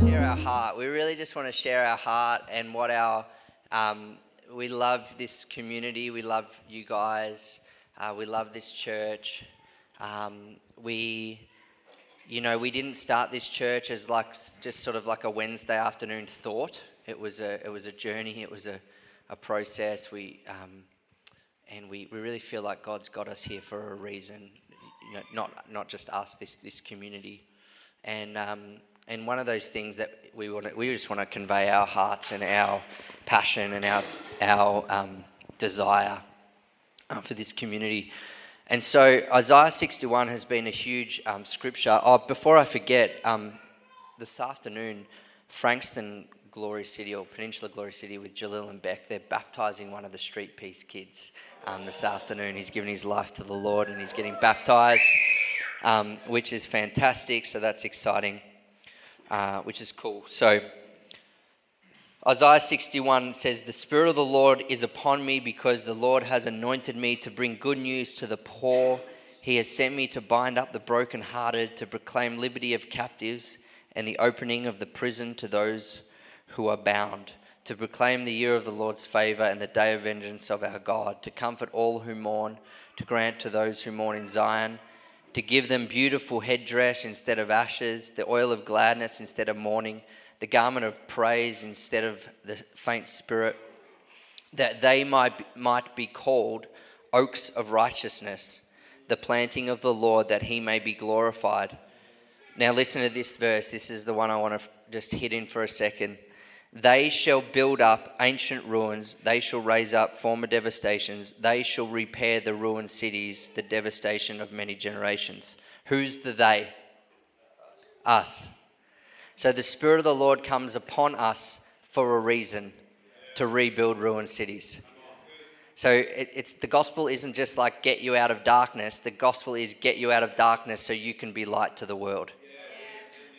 share our heart. We really just want to share our heart and what our. Um, we love this community. We love you guys. Uh, we love this church. Um, we, you know, we didn't start this church as like just sort of like a Wednesday afternoon thought. It was a it was a journey. It was a, a process. We um, and we, we really feel like God's got us here for a reason. You know, not not just us. This this community. And um, and one of those things that we want we just want to convey our hearts and our passion and our our um, desire uh, for this community. And so Isaiah 61 has been a huge um, scripture. Oh, before I forget, um, this afternoon, Frankston Glory City or Peninsula Glory City with Jalil and Beck, they're baptizing one of the Street Peace kids um, this afternoon. He's given his life to the Lord and he's getting baptized, um, which is fantastic. So that's exciting uh, which is cool. So, Isaiah 61 says, The Spirit of the Lord is upon me because the Lord has anointed me to bring good news to the poor. He has sent me to bind up the brokenhearted, to proclaim liberty of captives and the opening of the prison to those who are bound, to proclaim the year of the Lord's favor and the day of vengeance of our God, to comfort all who mourn, to grant to those who mourn in Zion to give them beautiful headdress instead of ashes, the oil of gladness instead of mourning, the garment of praise instead of the faint spirit, that they might, might be called oaks of righteousness, the planting of the Lord, that he may be glorified. Now, listen to this verse. This is the one I want to just hit in for a second. They shall build up ancient ruins. They shall raise up former devastations. They shall repair the ruined cities, the devastation of many generations. Who's the they? Us. So the Spirit of the Lord comes upon us for a reason to rebuild ruined cities. So it, it's the gospel isn't just like get you out of darkness. The gospel is get you out of darkness so you can be light to the world,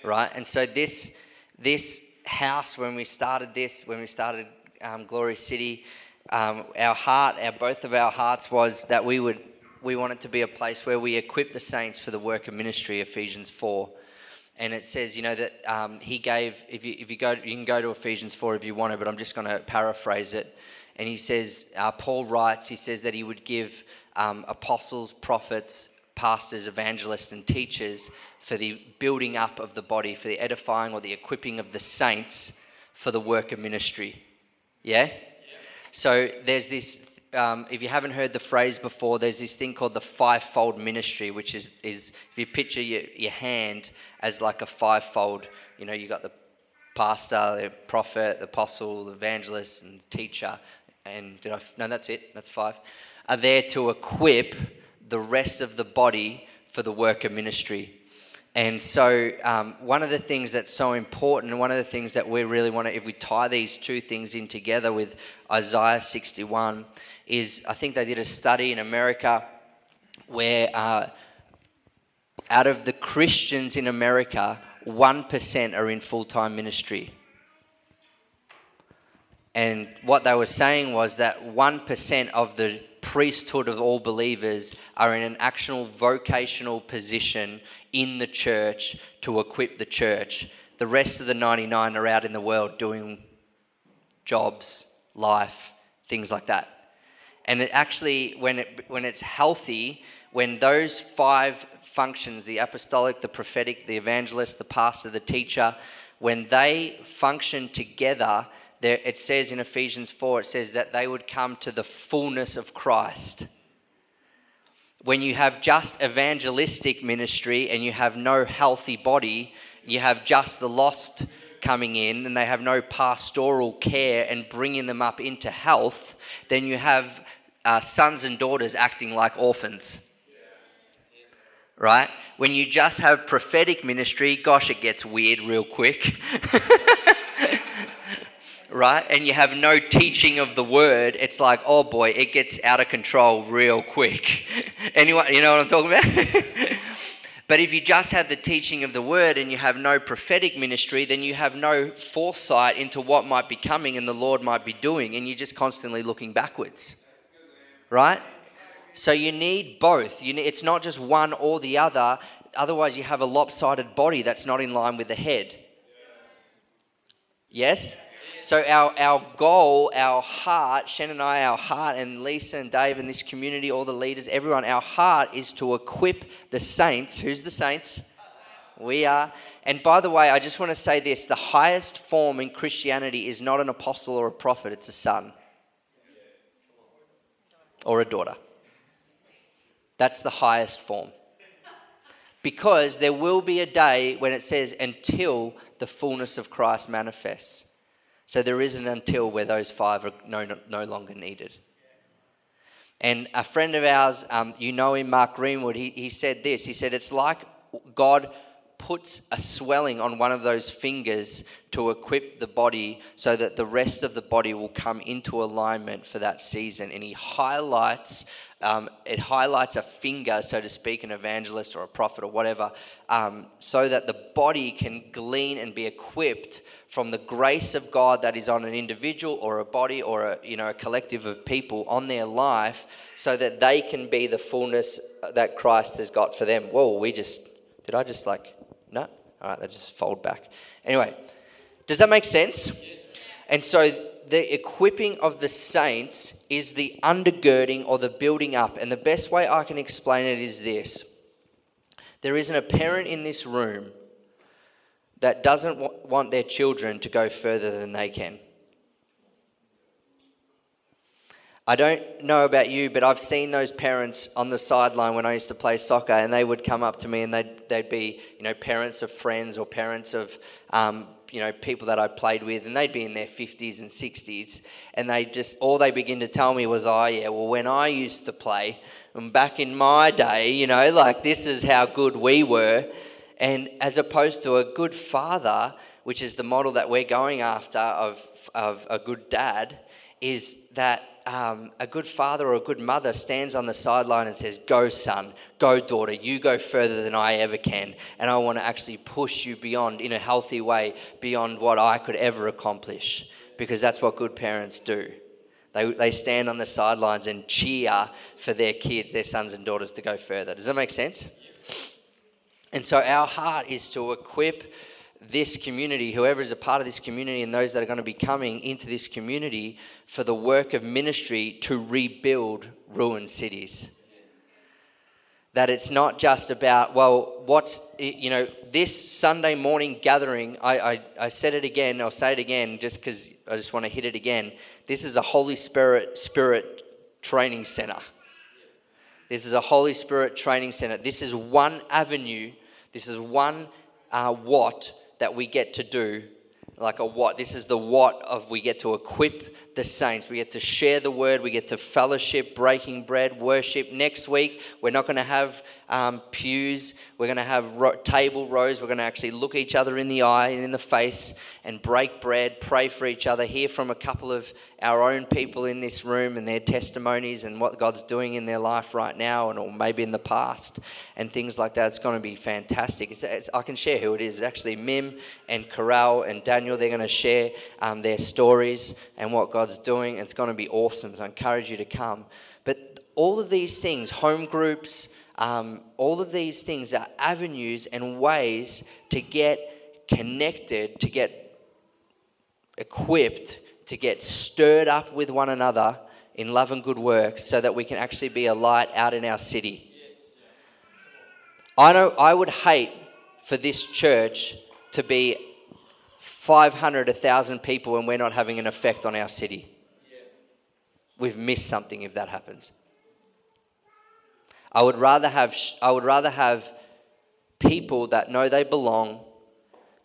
right? And so this this house when we started this, when we started um, Glory City, um, our heart, our both of our hearts was that we would we wanted to be a place where we equip the saints for the work of ministry. Ephesians four, and it says, you know, that um, he gave. If you if you go, you can go to Ephesians four if you want to, but I'm just going to paraphrase it. And he says, uh, Paul writes, he says that he would give um, apostles, prophets, pastors, evangelists, and teachers for the building up of the body, for the edifying or the equipping of the saints for the work of ministry. Yeah? yeah. So there's this, um, if you haven't heard the phrase before, there's this thing called the fivefold ministry, which is, is if you picture your, your hand as like a fivefold, you know, you got the pastor, the prophet, the apostle, the evangelist, and the teacher. And did I, no, that's it, that's five. Are there to equip the rest of the body for the work of ministry. And so, um, one of the things that's so important, and one of the things that we really want to, if we tie these two things in together with Isaiah 61, is I think they did a study in America where uh, out of the Christians in America, 1% are in full time ministry. And what they were saying was that 1% of the priesthood of all believers are in an actual vocational position in the church to equip the church. The rest of the 99 are out in the world doing jobs, life, things like that. And it actually, when, it, when it's healthy, when those five functions the apostolic, the prophetic, the evangelist, the pastor, the teacher when they function together, there, it says in Ephesians 4, it says that they would come to the fullness of Christ. When you have just evangelistic ministry and you have no healthy body, you have just the lost coming in and they have no pastoral care and bringing them up into health, then you have uh, sons and daughters acting like orphans. Right? When you just have prophetic ministry, gosh, it gets weird real quick. right? And you have no teaching of the word, it's like, oh boy, it gets out of control real quick. Anyone, you know what I'm talking about? but if you just have the teaching of the word and you have no prophetic ministry, then you have no foresight into what might be coming and the Lord might be doing, and you're just constantly looking backwards, right? So you need both. You need, it's not just one or the other. Otherwise, you have a lopsided body that's not in line with the head. Yes? So our, our goal, our heart, Shen and I, our heart, and Lisa and Dave and this community, all the leaders, everyone, our heart is to equip the saints. Who's the saints? We are. And by the way, I just want to say this the highest form in Christianity is not an apostle or a prophet, it's a son or a daughter. That's the highest form. Because there will be a day when it says, until the fullness of Christ manifests. So there is an until where those five are no, no longer needed. And a friend of ours, um, you know him, Mark Greenwood, he, he said this. He said, It's like God puts a swelling on one of those fingers to equip the body so that the rest of the body will come into alignment for that season. And he highlights, um, it highlights a finger, so to speak, an evangelist or a prophet or whatever, um, so that the body can glean and be equipped from the grace of God that is on an individual or a body or a, you know, a collective of people on their life so that they can be the fullness that Christ has got for them. Whoa, we just, did I just like no? All right, they just fold back. Anyway, does that make sense? And so the equipping of the saints is the undergirding or the building up. And the best way I can explain it is this there isn't a parent in this room that doesn't want their children to go further than they can. I don't know about you, but I've seen those parents on the sideline when I used to play soccer, and they would come up to me and they'd, they'd be, you know, parents of friends or parents of, um, you know, people that I played with, and they'd be in their 50s and 60s, and they just, all they begin to tell me was, oh, yeah, well, when I used to play, and back in my day, you know, like this is how good we were. And as opposed to a good father, which is the model that we're going after of, of a good dad, is that um, a good father or a good mother stands on the sideline and says, Go, son, go, daughter, you go further than I ever can. And I want to actually push you beyond, in a healthy way, beyond what I could ever accomplish. Because that's what good parents do. They, they stand on the sidelines and cheer for their kids, their sons and daughters, to go further. Does that make sense? And so our heart is to equip this community, whoever is a part of this community, and those that are going to be coming into this community for the work of ministry to rebuild ruined cities. That it's not just about, well, what's, you know, this Sunday morning gathering, I, I, I said it again, I'll say it again just because I just want to hit it again. This is a Holy Spirit, Spirit training center. This is a Holy Spirit training center. This is one avenue, this is one uh, what that we get to do like a what this is the what of we get to equip the saints. We get to share the word. We get to fellowship breaking bread worship. Next week we're not going to have um, pews. We're going to have ro- table rows. We're going to actually look each other in the eye and in the face and break bread pray for each other hear from a couple of our own people in this room and their testimonies and what god's doing in their life right now and or maybe in the past and things like that. It's going to be fantastic. It's, it's, i can share who it is. It's actually mim and corral and daniel. They're going to share um, their stories and what god's doing. It's going to be awesome. So i encourage you to come. But all of these things home groups um, all of these things are avenues and ways to get connected, to get equipped, to get stirred up with one another in love and good work so that we can actually be a light out in our city. I know I would hate for this church to be 500, 1,000 people and we're not having an effect on our city. We've missed something if that happens. I would rather have, I would rather have people that know they belong,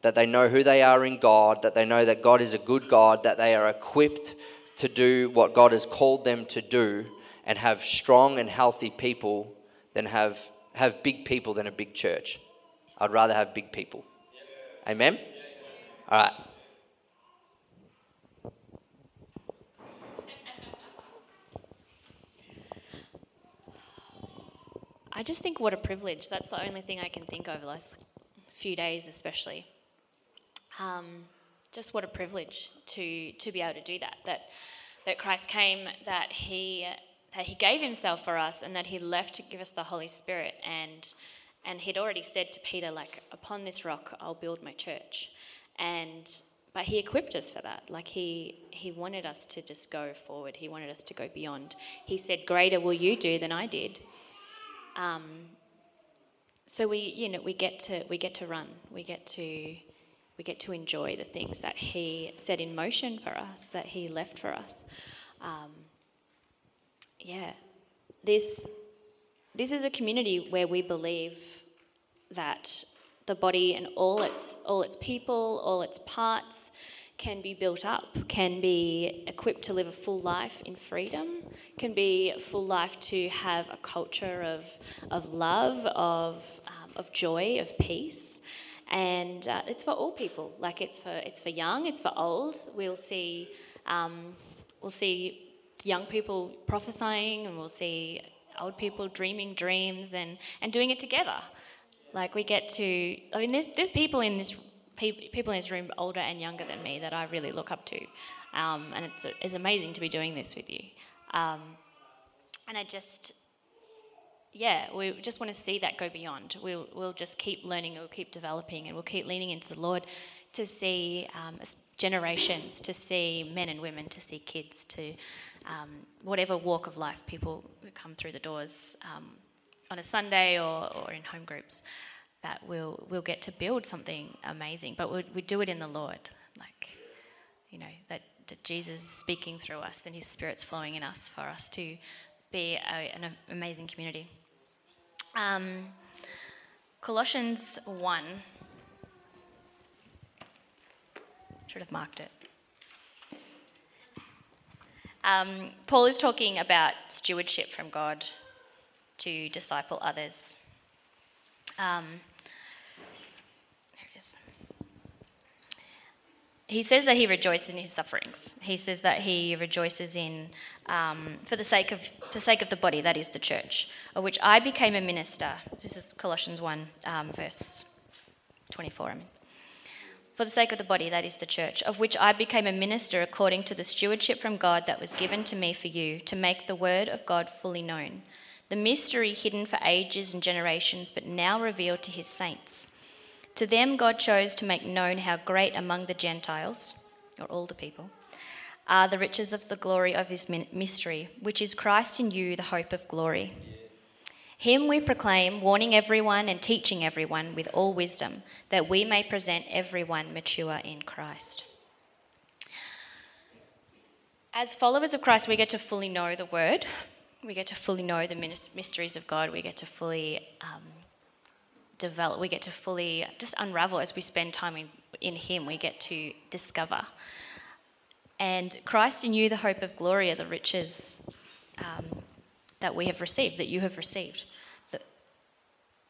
that they know who they are in God, that they know that God is a good God, that they are equipped to do what God has called them to do, and have strong and healthy people than have, have big people than a big church. I'd rather have big people. Amen? All right. I just think what a privilege. That's the only thing I can think of the last few days, especially. Um, just what a privilege to to be able to do that. That that Christ came, that He that He gave Himself for us and that He left to give us the Holy Spirit. And, and He'd already said to Peter, like, upon this rock I'll build my church. And but he equipped us for that like he he wanted us to just go forward he wanted us to go beyond he said greater will you do than i did um, so we you know we get to we get to run we get to we get to enjoy the things that he set in motion for us that he left for us um, yeah this this is a community where we believe that the body and all its all its people, all its parts can be built up, can be equipped to live a full life in freedom, can be a full life to have a culture of, of love, of, um, of joy, of peace. And uh, it's for all people. Like it's for it's for young, it's for old. We'll see um, we'll see young people prophesying, and we'll see old people dreaming dreams and, and doing it together. Like we get to, I mean, there's, there's people in this people in this room older and younger than me that I really look up to, um, and it's it's amazing to be doing this with you. Um, and I just, yeah, we just want to see that go beyond. We'll we'll just keep learning, we'll keep developing, and we'll keep leaning into the Lord to see um, generations, to see men and women, to see kids, to um, whatever walk of life people come through the doors um, on a Sunday or, or in home groups, that we'll, we'll get to build something amazing. But we, we do it in the Lord. Like, you know, that, that Jesus is speaking through us and his spirit's flowing in us for us to be a, an amazing community. Um, Colossians 1. Should have marked it. Um, Paul is talking about stewardship from God to disciple others. Um, there it is. He says that he rejoices in his sufferings. He says that he rejoices in um, for the sake of for the sake of the body, that is the church, of which I became a minister. This is Colossians one, um, verse twenty-four. I mean for the sake of the body, that is the church, of which I became a minister according to the stewardship from God that was given to me for you, to make the word of God fully known, the mystery hidden for ages and generations, but now revealed to his saints. To them, God chose to make known how great among the Gentiles, or all the people, are the riches of the glory of his mystery, which is Christ in you, the hope of glory. Him we proclaim, warning everyone and teaching everyone with all wisdom, that we may present everyone mature in Christ. As followers of Christ, we get to fully know the Word, we get to fully know the mysteries of God. We get to fully um, develop. We get to fully just unravel as we spend time in, in Him. We get to discover. And Christ in you, the hope of glory, are the riches um, that we have received, that you have received.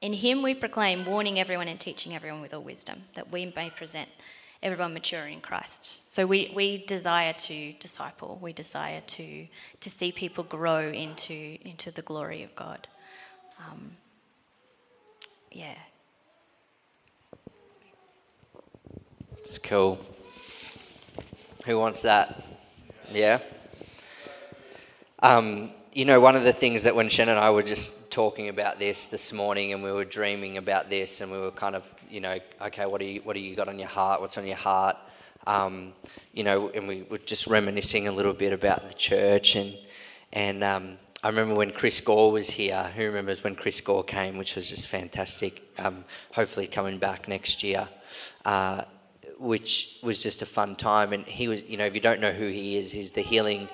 In Him we proclaim, warning everyone and teaching everyone with all wisdom, that we may present everyone mature in Christ. So we, we desire to disciple, we desire to, to see people grow into, into the glory of God. Um, yeah. It's cool. Who wants that? Yeah? Um, you know, one of the things that when Shen and I were just talking about this this morning and we were dreaming about this and we were kind of you know, okay, what do you what do you got on your heart? What's on your heart? Um, you know, and we were just reminiscing a little bit about the church and and um, I remember when Chris Gore was here. Who remembers when Chris Gore came, which was just fantastic. Um, hopefully coming back next year, uh, which was just a fun time. And he was, you know, if you don't know who he is, he's the healing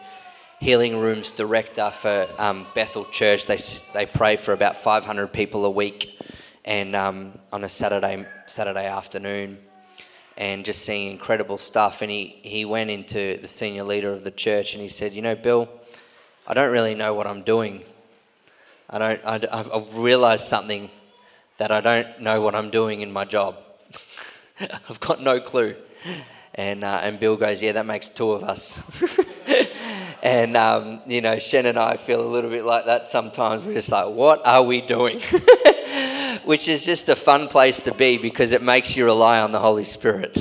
healing rooms director for um, Bethel Church. They they pray for about 500 people a week and um, on a Saturday Saturday afternoon, and just seeing incredible stuff. And he he went into the senior leader of the church and he said, you know, Bill, I don't really know what I'm doing. I don't. I, I've realised something that I don't know what I'm doing in my job. I've got no clue. And uh, and Bill goes, yeah, that makes two of us. and um, you know, Shen and I feel a little bit like that sometimes. We're just like, what are we doing? which is just a fun place to be because it makes you rely on the Holy Spirit.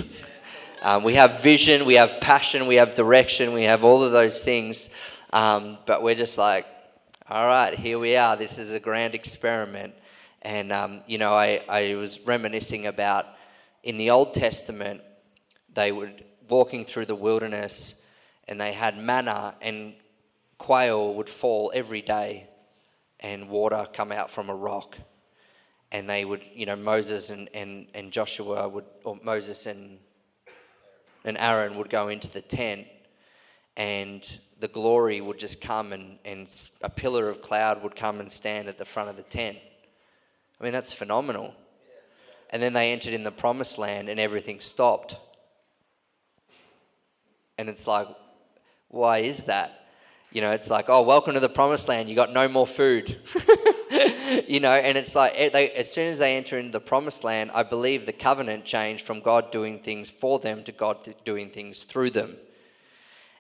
Um, we have vision, we have passion, we have direction, we have all of those things, um, but we're just like, All right, here we are. This is a grand experiment. And, um, you know, I, I was reminiscing about in the Old Testament, they were walking through the wilderness and they had manna and quail would fall every day and water come out from a rock. And they would, you know, Moses and, and, and Joshua would, or Moses and, and Aaron would go into the tent and the glory would just come and, and a pillar of cloud would come and stand at the front of the tent. I mean, that's phenomenal. And then they entered in the promised land and everything stopped. And it's like, why is that? You know, it's like, oh, welcome to the promised land. You got no more food. you know, and it's like, eh, they, as soon as they enter into the promised land, I believe the covenant changed from God doing things for them to God doing things through them.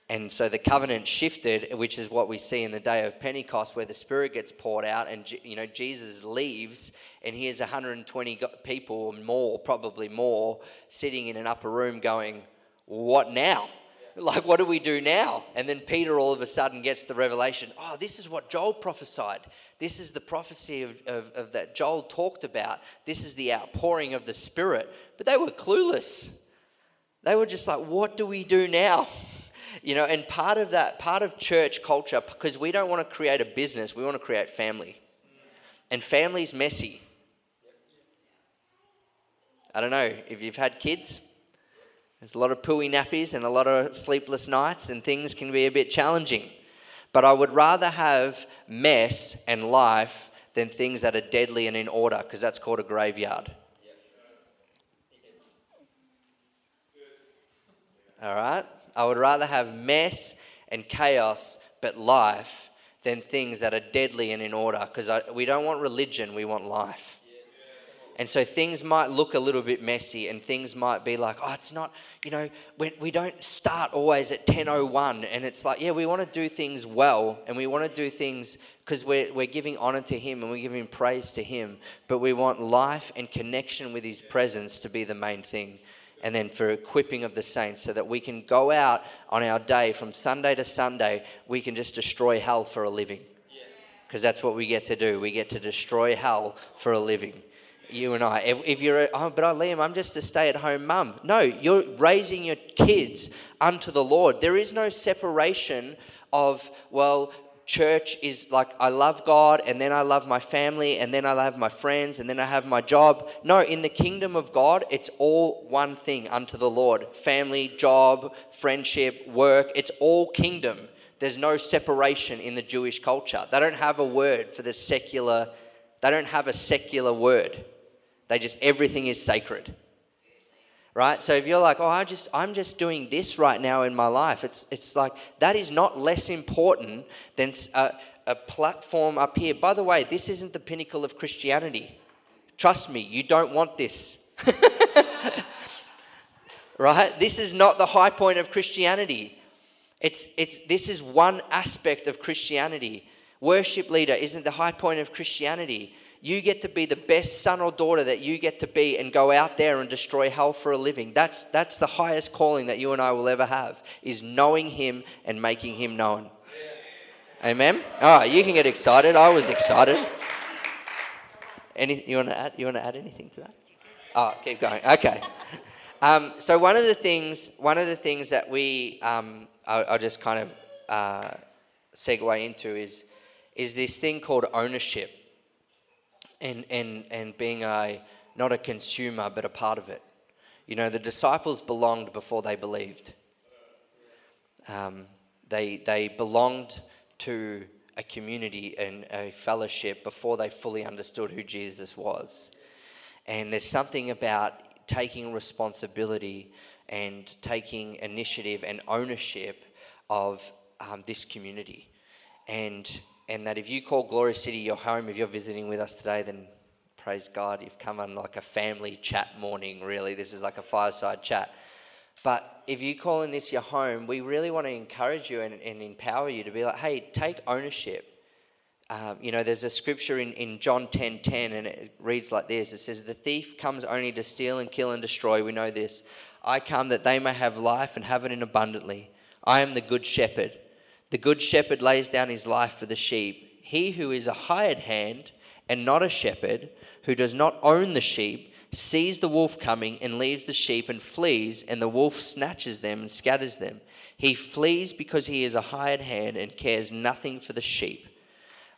And so the covenant shifted, which is what we see in the day of Pentecost, where the Spirit gets poured out, and you know Jesus leaves, and here's 120 people or more, probably more, sitting in an upper room, going, "What now? Like, what do we do now?" And then Peter all of a sudden gets the revelation: "Oh, this is what Joel prophesied. This is the prophecy of, of, of that Joel talked about. This is the outpouring of the Spirit." But they were clueless. They were just like, "What do we do now?" You know, and part of that, part of church culture, because we don't want to create a business, we want to create family. And family's messy. I don't know if you've had kids, there's a lot of pooey nappies and a lot of sleepless nights, and things can be a bit challenging. But I would rather have mess and life than things that are deadly and in order, because that's called a graveyard. All right? I would rather have mess and chaos but life than things that are deadly and in order because we don't want religion, we want life. And so things might look a little bit messy and things might be like, oh, it's not, you know, we, we don't start always at 10.01. And it's like, yeah, we want to do things well and we want to do things because we're, we're giving honor to Him and we're giving praise to Him. But we want life and connection with His presence to be the main thing and then for equipping of the saints so that we can go out on our day from Sunday to Sunday, we can just destroy hell for a living. Because that's what we get to do. We get to destroy hell for a living. You and I. If, if you're, oh, but I, Liam, I'm just a stay at home mum. No, you're raising your kids unto the Lord. There is no separation of, well, church is like I love God and then I love my family and then I love my friends and then I have my job. No, in the kingdom of God, it's all one thing unto the Lord family, job, friendship, work. It's all kingdom. There's no separation in the Jewish culture. They don't have a word for the secular, they don't have a secular word. They just, everything is sacred right? So if you're like, oh, I just, I'm just doing this right now in my life, it's, it's like that is not less important than a, a platform up here. By the way, this isn't the pinnacle of Christianity. Trust me, you don't want this. right? This is not the high point of Christianity. It's, it's, this is one aspect of Christianity. Worship leader isn't the high point of Christianity. You get to be the best son or daughter that you get to be and go out there and destroy hell for a living. That's, that's the highest calling that you and I will ever have, is knowing Him and making Him known. Amen? Right, you can get excited. I was excited. Any, you want to add? You want to add anything to that? Oh, keep going. Okay. Um, so one of the things, one of the things that we, um, I, will just kind of uh, segue into is, is this thing called ownership and, and, and being a, not a consumer, but a part of it. You know, the disciples belonged before they believed. Um, they, they belonged to a community and a fellowship before they fully understood who Jesus was. And there's something about taking responsibility and taking initiative and ownership of um, this community. And and that if you call Glory City your home, if you're visiting with us today, then praise God, you've come on like a family chat morning, really. This is like a fireside chat. But if you call in this your home, we really want to encourage you and, and empower you to be like, hey, take ownership. Um, you know, there's a scripture in, in John 10 10, and it reads like this It says, The thief comes only to steal and kill and destroy. We know this. I come that they may have life and have it in abundantly. I am the good shepherd. The good shepherd lays down his life for the sheep. he who is a hired hand and not a shepherd, who does not own the sheep, sees the wolf coming and leaves the sheep and flees, and the wolf snatches them and scatters them. He flees because he is a hired hand and cares nothing for the sheep.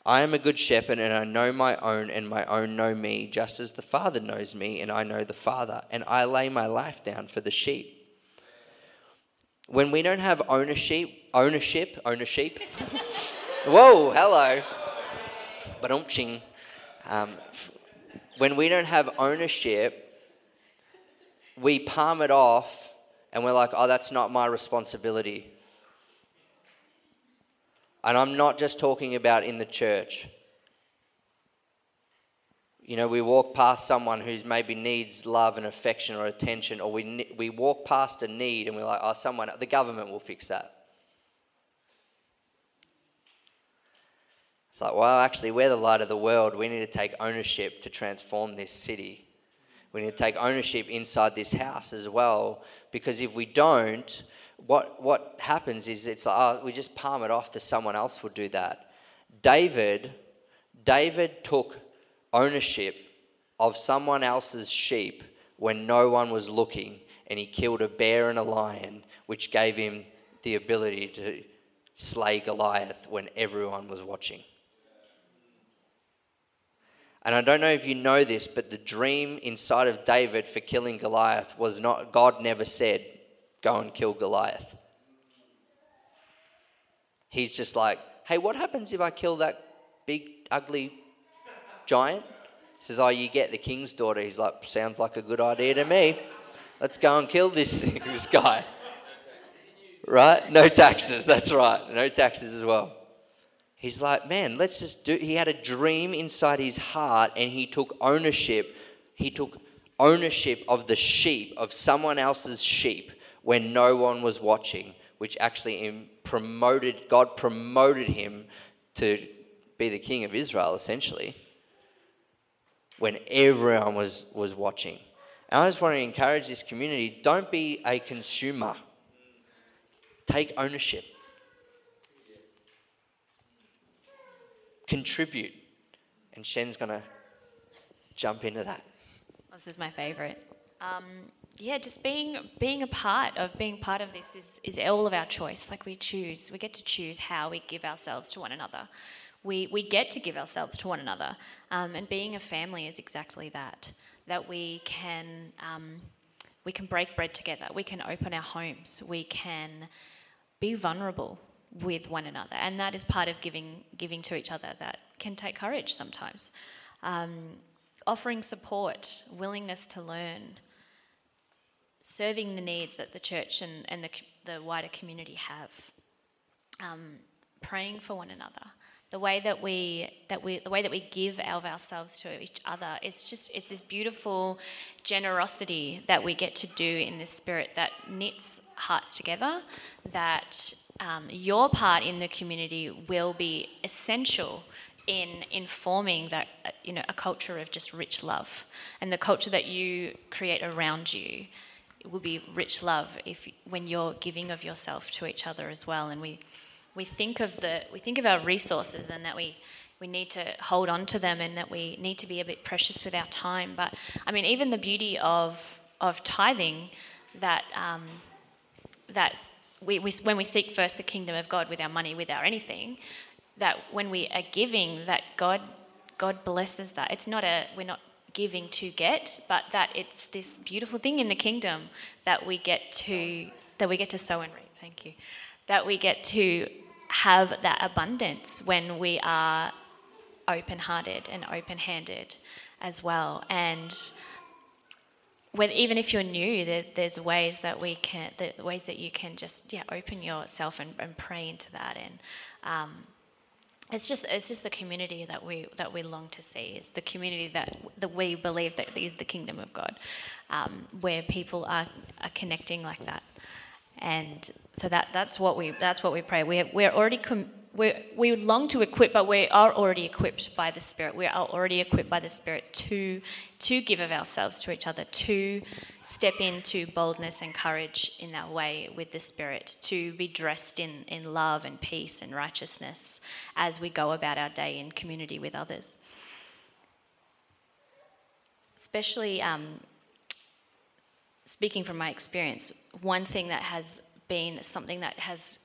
I am a good shepherd, and I know my own, and my own know me, just as the Father knows me, and I know the Father, and I lay my life down for the sheep. When we don't have ownership, ownership, ownership. Whoa, hello. But um, when we don't have ownership, we palm it off and we're like, oh, that's not my responsibility. And I'm not just talking about in the church. You know, we walk past someone who maybe needs love and affection or attention, or we, we walk past a need and we're like, oh, someone, the government will fix that. It's like, well, actually, we're the light of the world. We need to take ownership to transform this city. We need to take ownership inside this house as well, because if we don't, what, what happens is it's like, oh, we just palm it off to someone else will do that. David, David took ownership of someone else's sheep when no one was looking, and he killed a bear and a lion, which gave him the ability to slay Goliath when everyone was watching. And I don't know if you know this, but the dream inside of David for killing Goliath was not, God never said, go and kill Goliath. He's just like, hey, what happens if I kill that big, ugly giant? He says, oh, you get the king's daughter. He's like, sounds like a good idea to me. Let's go and kill this thing, this guy. Right? No taxes, that's right. No taxes as well. He's like, man, let's just do. He had a dream inside his heart and he took ownership. He took ownership of the sheep, of someone else's sheep, when no one was watching, which actually promoted, God promoted him to be the king of Israel, essentially, when everyone was, was watching. And I just want to encourage this community don't be a consumer, take ownership. Contribute. And Shen's going to jump into that. This is my favourite. Um, yeah, just being being a part of being part of this is, is all of our choice. Like we choose, we get to choose how we give ourselves to one another. We we get to give ourselves to one another, um, and being a family is exactly that. That we can um, we can break bread together. We can open our homes. We can be vulnerable with one another, and that is part of giving giving to each other. That can take courage sometimes. Um, offering support, willingness to learn, serving the needs that the church and, and the, the wider community have, um, praying for one another. The way that we that we the way that we give of ourselves to each other, it's just it's this beautiful generosity that we get to do in this spirit that knits hearts together, that um, your part in the community will be essential in informing that uh, you know a culture of just rich love. And the culture that you create around you will be rich love if when you're giving of yourself to each other as well. And we we think of the we think of our resources and that we we need to hold on to them and that we need to be a bit precious with our time. But i mean even the beauty of of tithing that um, that we, we, when we seek first the kingdom of God with our money, with our anything, that when we are giving, that God God blesses that. It's not a we're not giving to get, but that it's this beautiful thing in the kingdom that we get to that we get to sow and reap. Thank you. That we get to have that abundance when we are open-hearted and open-handed as well. And even if you're new, there, there's ways that we can, the ways that you can just yeah open yourself and, and pray into that, and um, it's just it's just the community that we that we long to see. It's the community that that we believe that is the kingdom of God, um, where people are, are connecting like that, and so that that's what we that's what we pray. We're we're already com- we we long to equip, but we are already equipped by the Spirit. We are already equipped by the Spirit to to give of ourselves to each other, to step into boldness and courage in that way with the Spirit, to be dressed in, in love and peace and righteousness as we go about our day in community with others. Especially um, speaking from my experience, one thing that has been something that has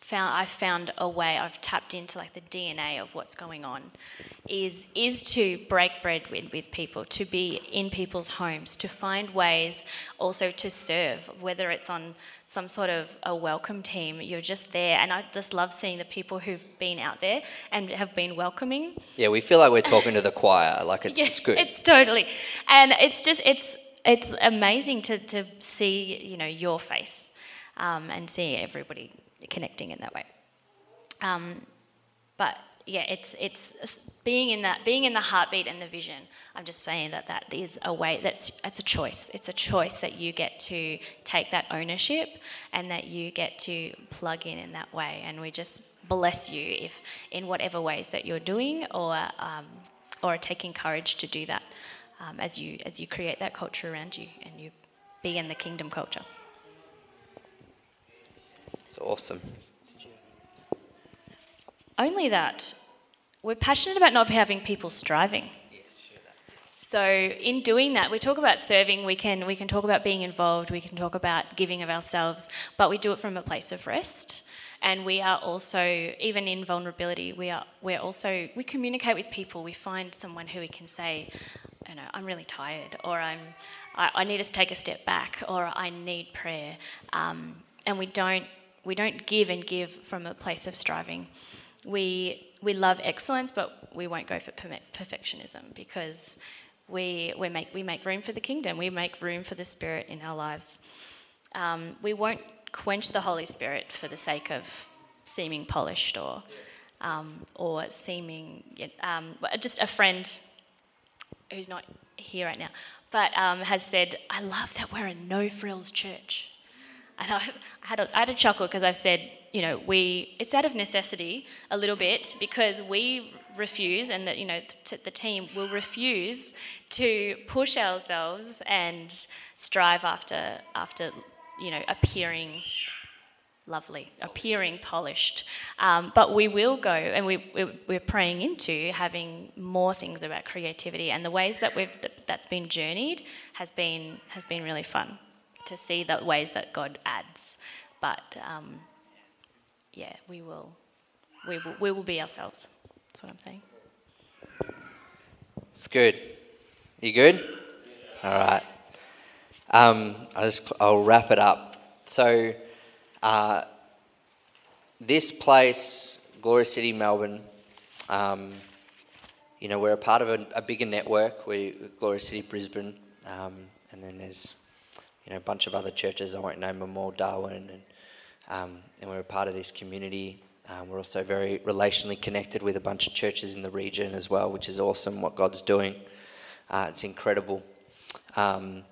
found I've found a way I've tapped into like the DNA of what's going on is is to break bread with, with people to be in people's homes to find ways also to serve whether it's on some sort of a welcome team you're just there and I just love seeing the people who've been out there and have been welcoming Yeah, we feel like we're talking to the choir. Like it's, yeah, it's good. it's totally and it's just it's it's amazing to, to see you know your face um, and see everybody connecting in that way. Um, but yeah, it's it's being in that being in the heartbeat and the vision. I'm just saying that that is a way that's it's a choice. It's a choice that you get to take that ownership and that you get to plug in in that way. And we just bless you if in whatever ways that you're doing or um, or taking courage to do that um, as you as you create that culture around you and you be in the kingdom culture. Awesome. Only that we're passionate about not having people striving. So in doing that, we talk about serving. We can we can talk about being involved. We can talk about giving of ourselves, but we do it from a place of rest. And we are also even in vulnerability. We are we're also we communicate with people. We find someone who we can say, you know, I'm really tired, or I'm I, I need to take a step back, or I need prayer. Um, and we don't we don't give and give from a place of striving. We we love excellence, but we won't go for perfectionism because we we make we make room for the kingdom. We make room for the Spirit in our lives. Um, we won't quench the Holy Spirit for the sake of seeming polished or um, or seeming um, just a friend who's not here right now, but um, has said, "I love that we're a no frills church." And I, had a, I had a chuckle because I've said, you know, we it's out of necessity a little bit because we refuse, and that you know, t- the team will refuse to push ourselves and strive after after you know appearing lovely, appearing polished. Um, but we will go, and we, we, are praying into having more things about creativity, and the ways that we've that's been journeyed has been has been really fun to see the ways that God adds. But um, yeah, we will, we will, we will be ourselves. That's what I'm saying. It's good. You good? All right. Um, I just I'll wrap it up. So, uh, this place, Glory City, Melbourne. Um, you know, we're a part of a, a bigger network. We Glory City, Brisbane, um, and then there's you know, a bunch of other churches. I won't name them all, Darwin, and, um, and we're a part of this community. Um, we're also very relationally connected with a bunch of churches in the region as well, which is awesome what God's doing. Uh, it's incredible. Um,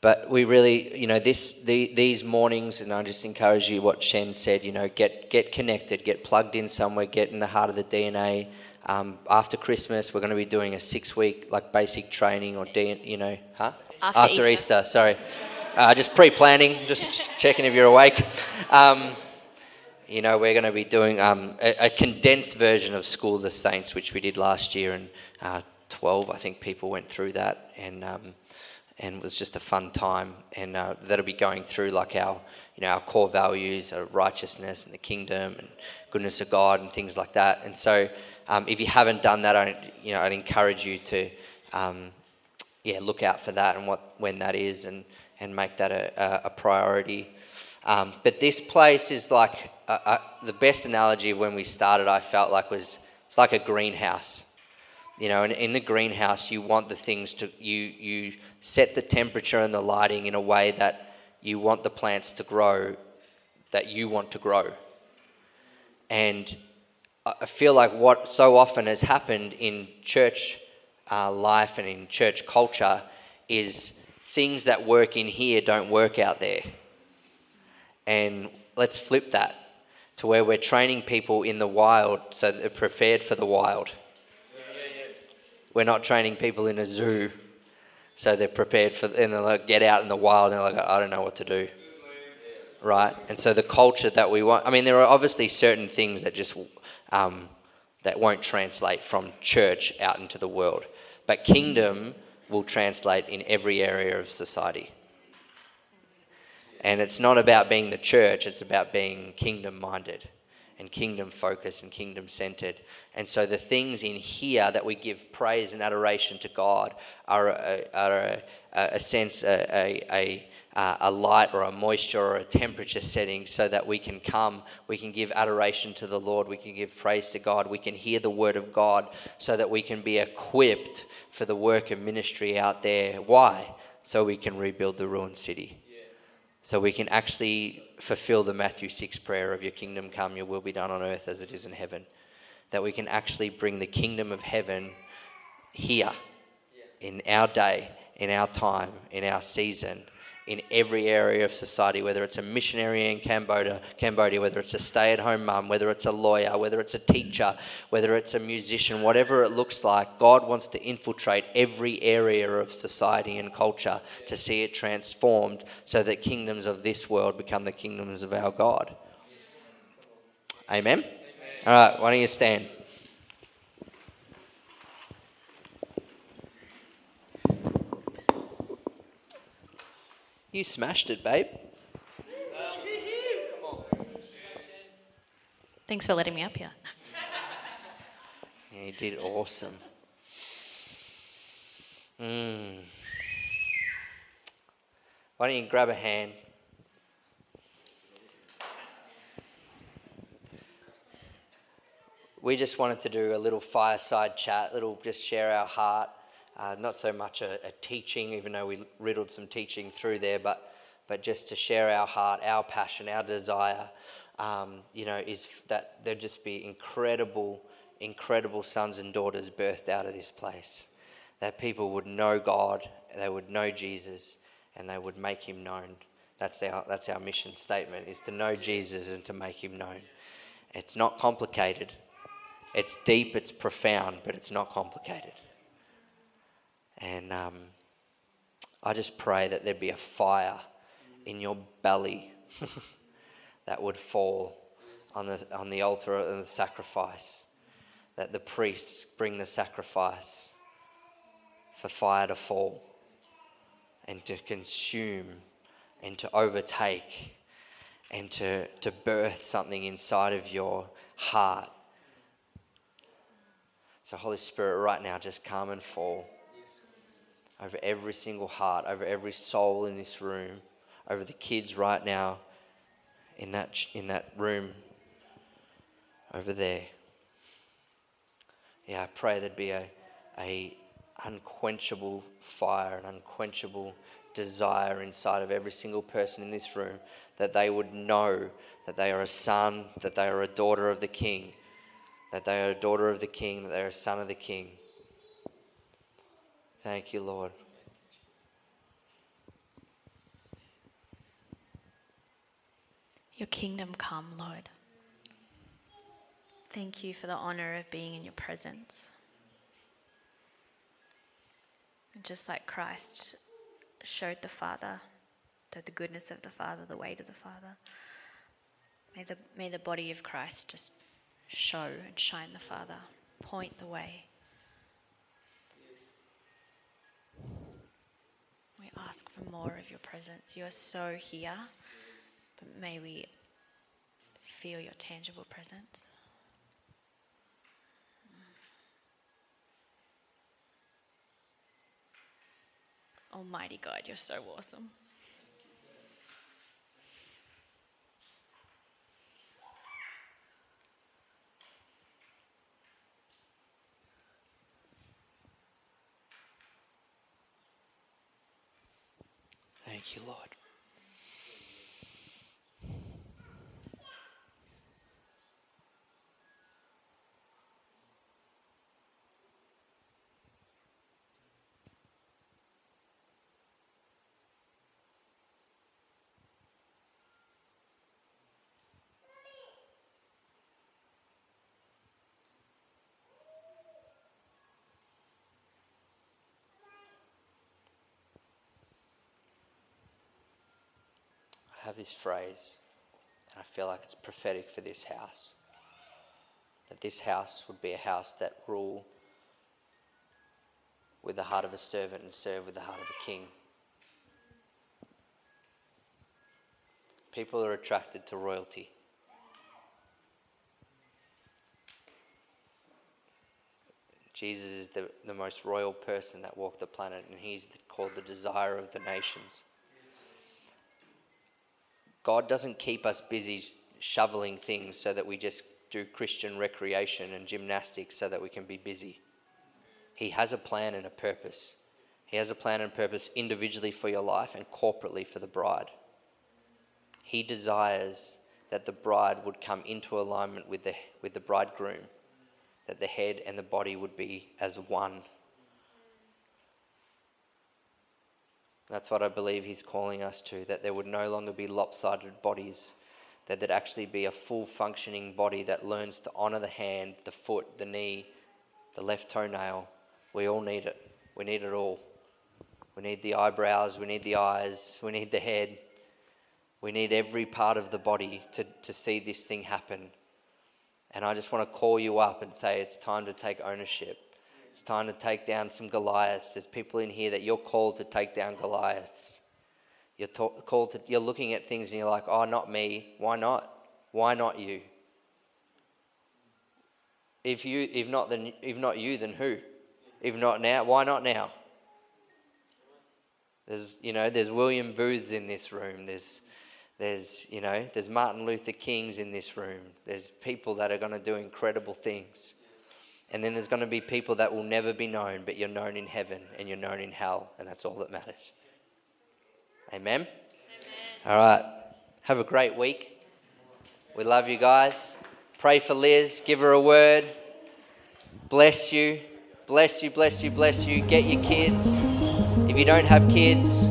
but we really, you know, this the, these mornings, and I just encourage you what Shen said. You know, get get connected, get plugged in somewhere, get in the heart of the DNA. Um, after Christmas, we're going to be doing a six-week like basic training or D, you know, huh? After, after Easter. Easter. sorry. Uh, just pre-planning, just checking if you're awake. Um, you know, we're going to be doing um, a, a, condensed version of School of the Saints, which we did last year, and uh, 12, I think, people went through that, and um, and it was just a fun time. And uh, that'll be going through like our, you know, our core values of righteousness and the kingdom and goodness of God and things like that. And so, um, if you haven't done that, I, you know, I'd encourage you to, um, yeah, look out for that and what when that is, and and make that a, a priority. Um, but this place is like a, a, the best analogy of when we started. I felt like was it's like a greenhouse. You know, and in the greenhouse, you want the things to you you set the temperature and the lighting in a way that you want the plants to grow, that you want to grow. And I feel like what so often has happened in church uh, life and in church culture is things that work in here don't work out there. And let's flip that. to where we're training people in the wild so they're prepared for the wild. We're not training people in a zoo so they're prepared for, and they like get out in the wild and they're like, I don't know what to do. Right? And so the culture that we want, I mean, there are obviously certain things that just, um, that won't translate from church out into the world. But kingdom will translate in every area of society. And it's not about being the church, it's about being kingdom minded and kingdom focused and kingdom centered. And so the things in here that we give praise and adoration to God are a, are a, a sense, a, a, Uh, a light or a moisture or a temperature setting so that we can come, we can give adoration to the Lord, we can give praise to God, we can hear the word of God so that we can be equipped for the work of ministry out there. Why? So we can rebuild the ruined city so we can actually fulfill the Matthew 6 prayer of your kingdom come, your will be done on earth as it is in heaven. That we can actually bring the kingdom of heaven here in our day, in our time, in our season, in every area of society, whether it's a missionary in Cambodia, Cambodia, whether it's a stay-at-home mum, whether it's a lawyer, whether it's a teacher, whether it's a musician, whatever it looks like, God wants to infiltrate every area of society and culture to see it transformed so that kingdoms of this world become the kingdoms of our God. Amen? Amen. All right, why don't you stand? You smashed it, babe. Thanks for letting me up here. Yeah, you did awesome. Mm. Why don't you grab a hand? We just wanted to do a little fireside chat, little just share our heart uh, not so much a, a, teaching, even though we riddled some teaching through there, but, but just to share our heart, our passion, our desire, um, you know, is that there'd just be incredible, incredible sons and daughters birthed out of this place. That people would know God, they would know Jesus, and they would make him known. That's our, that's our mission statement, is to know Jesus and to make him known. It's not complicated. It's deep, it's profound, but it's not complicated. And um, I just pray that there'd be a fire in your belly that would fall on the, on the altar of the sacrifice. That the priests bring the sacrifice for fire to fall and to consume and to overtake and to, to birth something inside of your heart. So, Holy Spirit, right now, just come and fall over every single heart, over every soul in this room, over the kids right now in that, in that room over there. Yeah, I pray there'd be a, a unquenchable fire, an unquenchable desire inside of every single person in this room that they would know that they are a son, that they are a daughter of the King, that they are a daughter of the King, that they are a son of the King. Thank you, Lord. Your kingdom come, Lord. Thank you for the honor of being in your presence. just like Christ showed the Father, that the goodness of the Father, the way to the Father, may the, may the body of Christ just show and shine the Father, point the way. Ask for more of your presence. You are so here, but may we feel your tangible presence. Almighty God, you're so awesome. Thank you, Lord. Have this phrase, and I feel like it's prophetic for this house. That this house would be a house that rule with the heart of a servant and serve with the heart of a king. People are attracted to royalty. Jesus is the, the most royal person that walked the planet, and he's called the desire of the nations. God doesn't keep us busy shoveling things so that we just do Christian recreation and gymnastics so that we can be busy. He has a plan and a purpose. He has a plan and purpose individually for your life and corporately for the bride. He desires that the bride would come into alignment with the, with the bridegroom, that the head and the body would be as one. That's what I believe he's calling us to, that there would no longer be lopsided bodies, that there'd actually be a full functioning body that learns to honor the hand, the foot, the knee, the left toenail. We all need it. We need it all. We need the eyebrows, we need the eyes, we need the head. We need every part of the body to, to see this thing happen. And I just want to call you up and say it's time to take ownership. It's time to take down some Goliaths. There's people in here that you're called to take down Goliaths. You're called to, you're looking at things and you're like, oh, not me. Why not? Why not you? If you, if not, then, if not you, then who? If not now, why not now? There's, you know, there's William Booths in this room. There's, there's, you know, there's Martin Luther Kings in this room. There's people that are going to do incredible things. And then there's going to be people that will never be known, but you're known in heaven and you're known in hell, and that's all that matters. Amen? Amen. All right. Have a great week. We love you guys. Pray for Liz. Give her a word. Bless you. Bless you, bless you, bless you. Get your kids. If you don't have kids,